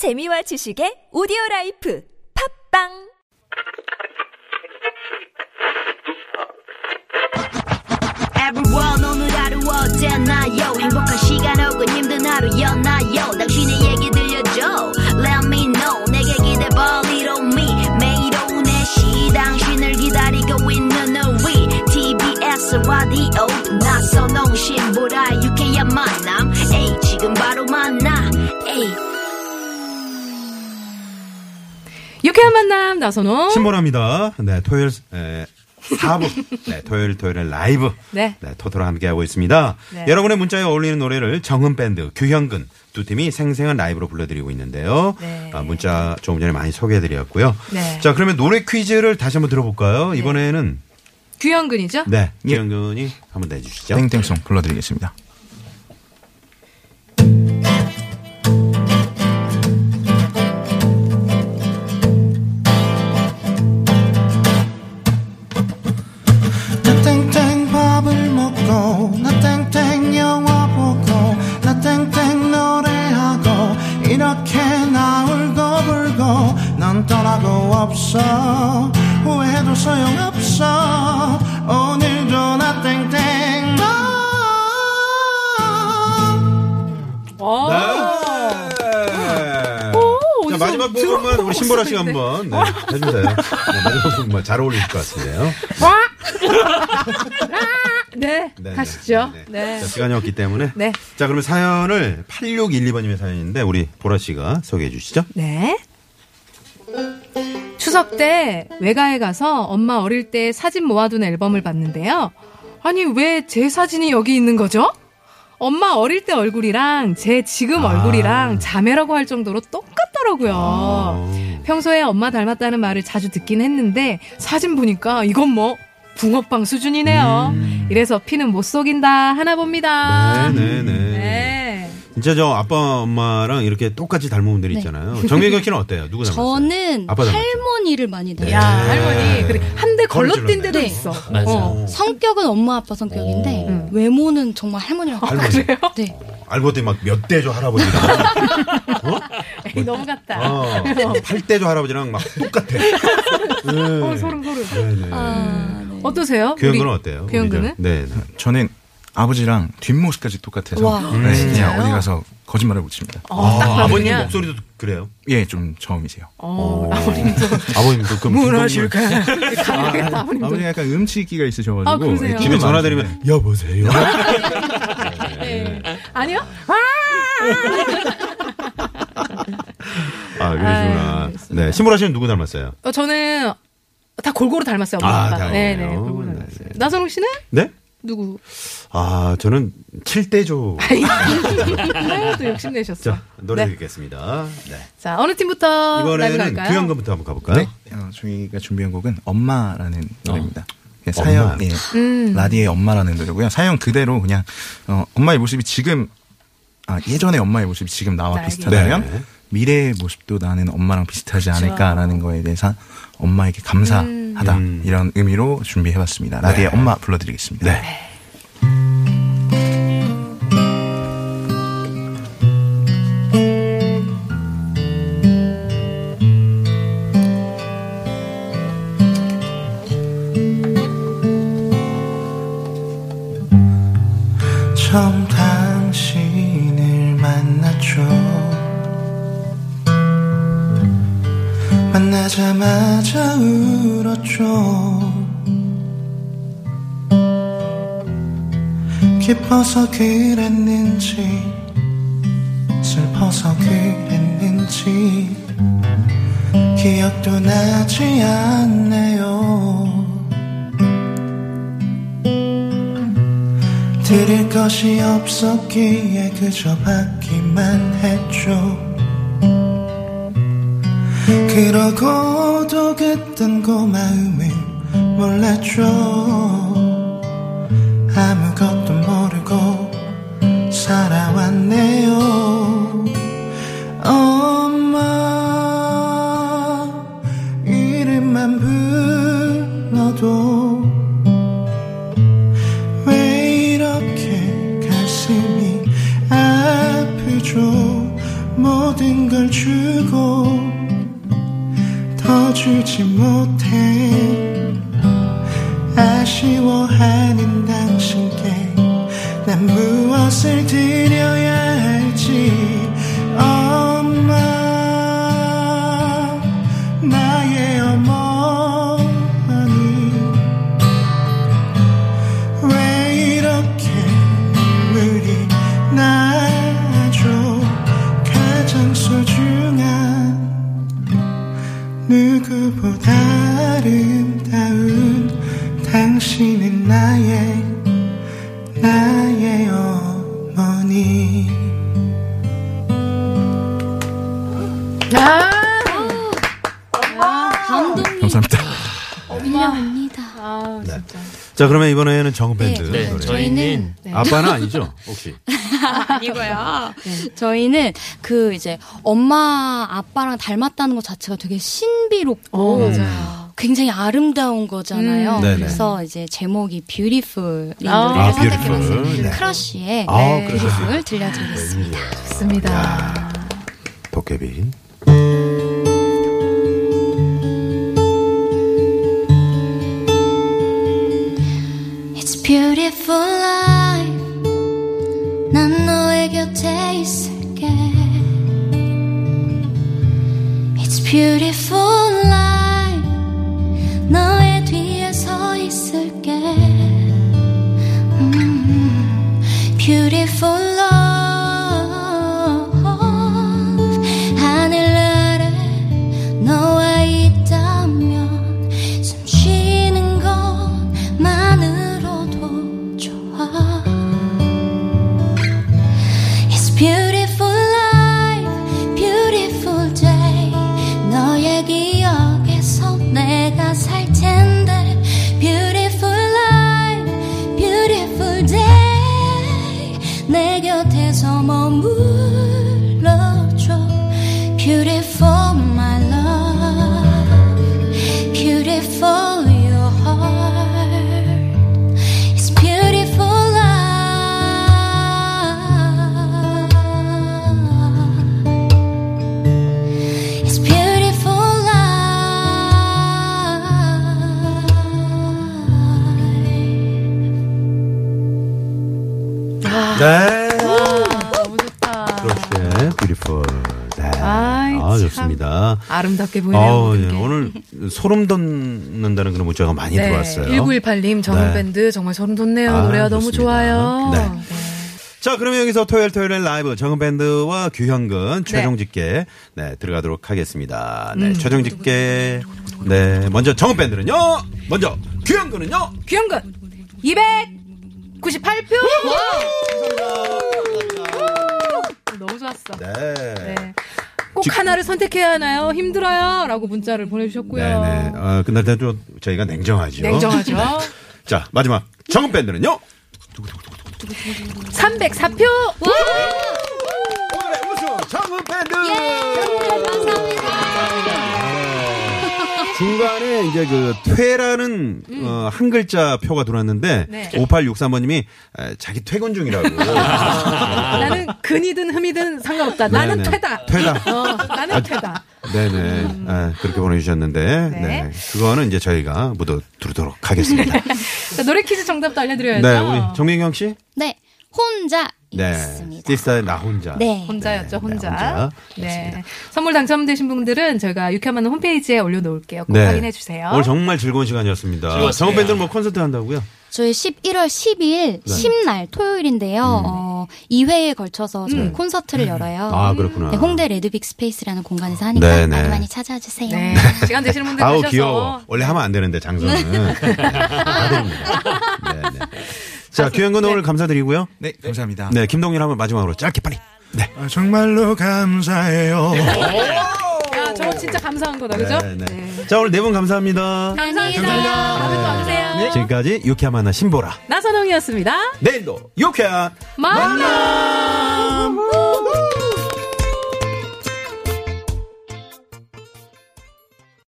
재미와 지식의 오디오 라이프. 팟빵! Everyone 오늘 하루 어땠나요? 행복한 시간 혹은 힘든 하루였나요? 당신의 얘기 들려줘. Let me know. 내게 기대봐 Lean on me. 매일 오후 4시. 당신을 기다리고 있는 우리 TBS 라디오 유쾌한 만남 나선호. 신보라입니다. 네, 토요일 에, 4부. 네, 토요일 토요일 라이브. 네. 토토로 함께하고 있습니다. 네. 여러분의 문자에 어울리는 노래를 정은 밴드, 규현근 두 팀이 생생한 라이브로 불러드리고 있는데요. 네. 아, 문자 조금 전에 많이 소개해드렸고요. 네. 자, 그러면 노래 퀴즈를 다시 한번 들어볼까요? 이번에는 규현근이죠? 네, 예. 규현근이 한번 내주시죠. 땡땡송 불러드리겠습니다. 없어 후회해도 소용없어 오늘도 나 땡땡 너 어. 네. 어디서 자, 마지막 부분만 우리 신보라 씨가. 한번 네, 해주세요. 네, 마지막 부분만 잘 어울릴 것 같은데요. 네, 네, 가시죠. 네, 네. 네. 자, 시간이 없기 때문에. 네. 자, 그러면 사연을 8612번님의 사연인데 우리 보라 씨가 소개해 주시죠. 네. 추석 때 외가에 가서 엄마 어릴 때 사진 모아둔 앨범을 봤는데요. 아니, 왜 제 사진이 여기 있는 거죠? 엄마 어릴 때 얼굴이랑 제 지금 아. 얼굴이랑 자매라고 할 정도로 똑같더라고요. 어. 평소에 엄마 닮았다는 말을 자주 듣긴 했는데 사진 보니까 이건 뭐 붕어빵 수준이네요. 이래서 피는 못 속인다 하나 봅니다. 음. 네네네. 네. 진짜 저 아빠 엄마랑 이렇게 똑같이 닮은 분들이 있잖아요. 정민경 씨는 어때요? 누구 닮았어요? 저는 아빠 닮았어요? 할머니를 많이 닮아요. 야 할머니 그래 한대 걸러뛴 걸러질렀네. 데도 네. 있어. 맞아요. 어. 성격은 엄마 아빠 성격인데 오. 외모는 정말 할머니랑 할머니. 똑같아요. 네. 알고 봤더니 막몇 대조 할아버지랑. 어? 에이, 너무 같다. 어. 8대조 할아버지랑 막 똑같아. 네. 어, 소름 소름. 네 네. 아, 네. 어떠세요? 우리 어때요? 네. 네. 저는 아버지랑 뒷모습까지 똑같아서 와, 네, 진짜요? 그냥 어디 가서 거짓말을 못 칩니다. 어, 딱 아, 아버님 그냥, 목소리도 그래요? 예, 좀 처음이세요. 어, 어. 아버님도 아버님도 그럼 아버님도. 아버지 약간 음치기가 있으셔가지고 아, 그러세요? 예, 집에 전화. 드리면 여보세요. 네. 아니요? 아 그러시구나. 아유, 네. 신보라 씨는 누구 닮았어요? 어, 저는 다 골고루 닮았어요. 엄마 아, 아빠. 네네 골고루 네. 닮았어요. 나선홍 씨는 네? 누구? 아 저는 7대조. 아유 또 욕심내셨어. 자 노래 네. 듣겠습니다. 네. 자 어느 팀부터 이번에는 갈까요? 규현근부터 한번 가볼까요? 네, 어, 저희가 준비한 곡은 엄마라는 노래입니다. 예, 엄마. 사연, 예, 음. 라디의 엄마라는 노래고요. 사연 그대로 그냥 어, 엄마의 모습이 지금 아, 예전의 엄마의 모습이 지금 나와 나에게. 비슷하다면 네. 미래의 모습도 나는 엄마랑 비슷하지 않을까라는 거에 대해서 엄마에게 감사 하다 음. 이런 의미로 준비해봤습니다. 라디의 엄마 불러드리겠습니다. 네. 만나자마자 울었죠. 기뻐서 그랬는지 슬퍼서 그랬는지 기억도 나지 않네요. 드릴 것이 없었기에 그저 받기만 했죠 그러고도 그땐 고마움을 몰랐죠. 아무것도 모르고 살아왔네요 더 누구보다 아름다운 당신은 나의 나의 어머니 감동이 감사합니다. 밀려옵니다. 아, 진짜. 자, 그러면 이번에는 정은 밴드 네, 노래. 저희는 아빠는 아니죠, 혹시? 아니고요. 저희는 그 이제 엄마 아빠랑 닮았다는 것 자체가 되게 신비롭고 어, 맞아요. 굉장히 아름다운 거잖아요. 음. 그래서 이제 제목이 Beautiful 이 아, 노래를 아, 선택해봤어요. Beautiful. 네. 크러쉬의 아, Beautiful 들려드리겠습니다. 좋습니다. 도깨비. It's beautiful life. 난 너의 곁에 있을게. It's beautiful 네. 너무 좋다. 그렇게 beautiful. 네. 아이, 아, 참. 좋습니다. 아름답게 보이네요. 어, 예. 게. 오늘 소름 돋는다는 그런 문자가 많이 네, 들어왔어요. 1918님 정흠 네. 밴드 정말 소름 돋네요. 아, 노래가 너무 좋습니다. 좋아요. 네. 자, 그러면 여기서 토요일 토요일 라이브 정흠밴드와 규형근 최종 집계 네, 들어가도록 하겠습니다. 네, 음. 최종 집계 네, 먼저 정흠밴드는요. 먼저 규현근은요. 규현근 298표. 너무 좋았어. 네. 네. 꼭 하나를 선택해야 하나요? 힘들어요. 라고 문자를 보내주셨고요. 네, 네. 어, 끝날 때도 저희가 냉정하죠. 냉정하죠. 자, 마지막 정은 밴드는요. 304표. 오늘의 우승 정은 밴드. 중간에 이제 그 퇴라는 어, 한 글자 표가 들어왔는데 네. 5863번님이 자기 퇴근 중이라고. 나는 근이든 흠이든 상관없다. 나는 네네. 퇴다. 퇴다. 어, 나는 퇴다. 네네. 아, 그렇게 보내주셨는데, 네. 네. 그거는 이제 저희가 모두 들도록 하겠습니다. 자, 노래 퀴즈 정답도 알려드려야죠. 네, 우리 정민경 씨? 네 혼자 네. 있습니다 띠스타의 나 혼자. 네. 혼자였죠, 네, 혼자. 혼자. 네. 선물 당첨되신 분들은 저희가 유쾌한 홈페이지에 올려놓을게요. 꼭 확인해 주세요. 네. 오늘 정말 즐거운 시간이었습니다. 정은 밴드는 뭐 콘서트 한다고요? 저희 11월 10일 심날 토요일인데요. 어, 2회에 걸쳐서 저희 콘서트를 열어요. 아, 그렇구나. 네, 홍대 레드빅 스페이스라는 공간에서 하니까 네, 네. 많이 많이 찾아와 주세요. 네. 시간 되시는 분들 아우, 가셔서 귀여워. 원래 하면 안 되는데, 장소는. 다 됩니다. 네, 네. 자, 규현군 오늘 감사드리고요. 네, 감사합니다. 네, 김동률 한번 마지막으로 짧게 빨리. 네. 아, 정말로 감사해요. 야, 저거 진짜 감사한 거다, 그죠? 네, 네. 자, 오늘 네 분 감사합니다. 감사합니다. 다음에 또 와주세요. 네. 지금까지 유쾌한 만나 신보라. 나선홍이었습니다. 내일도 유쾌한 만나!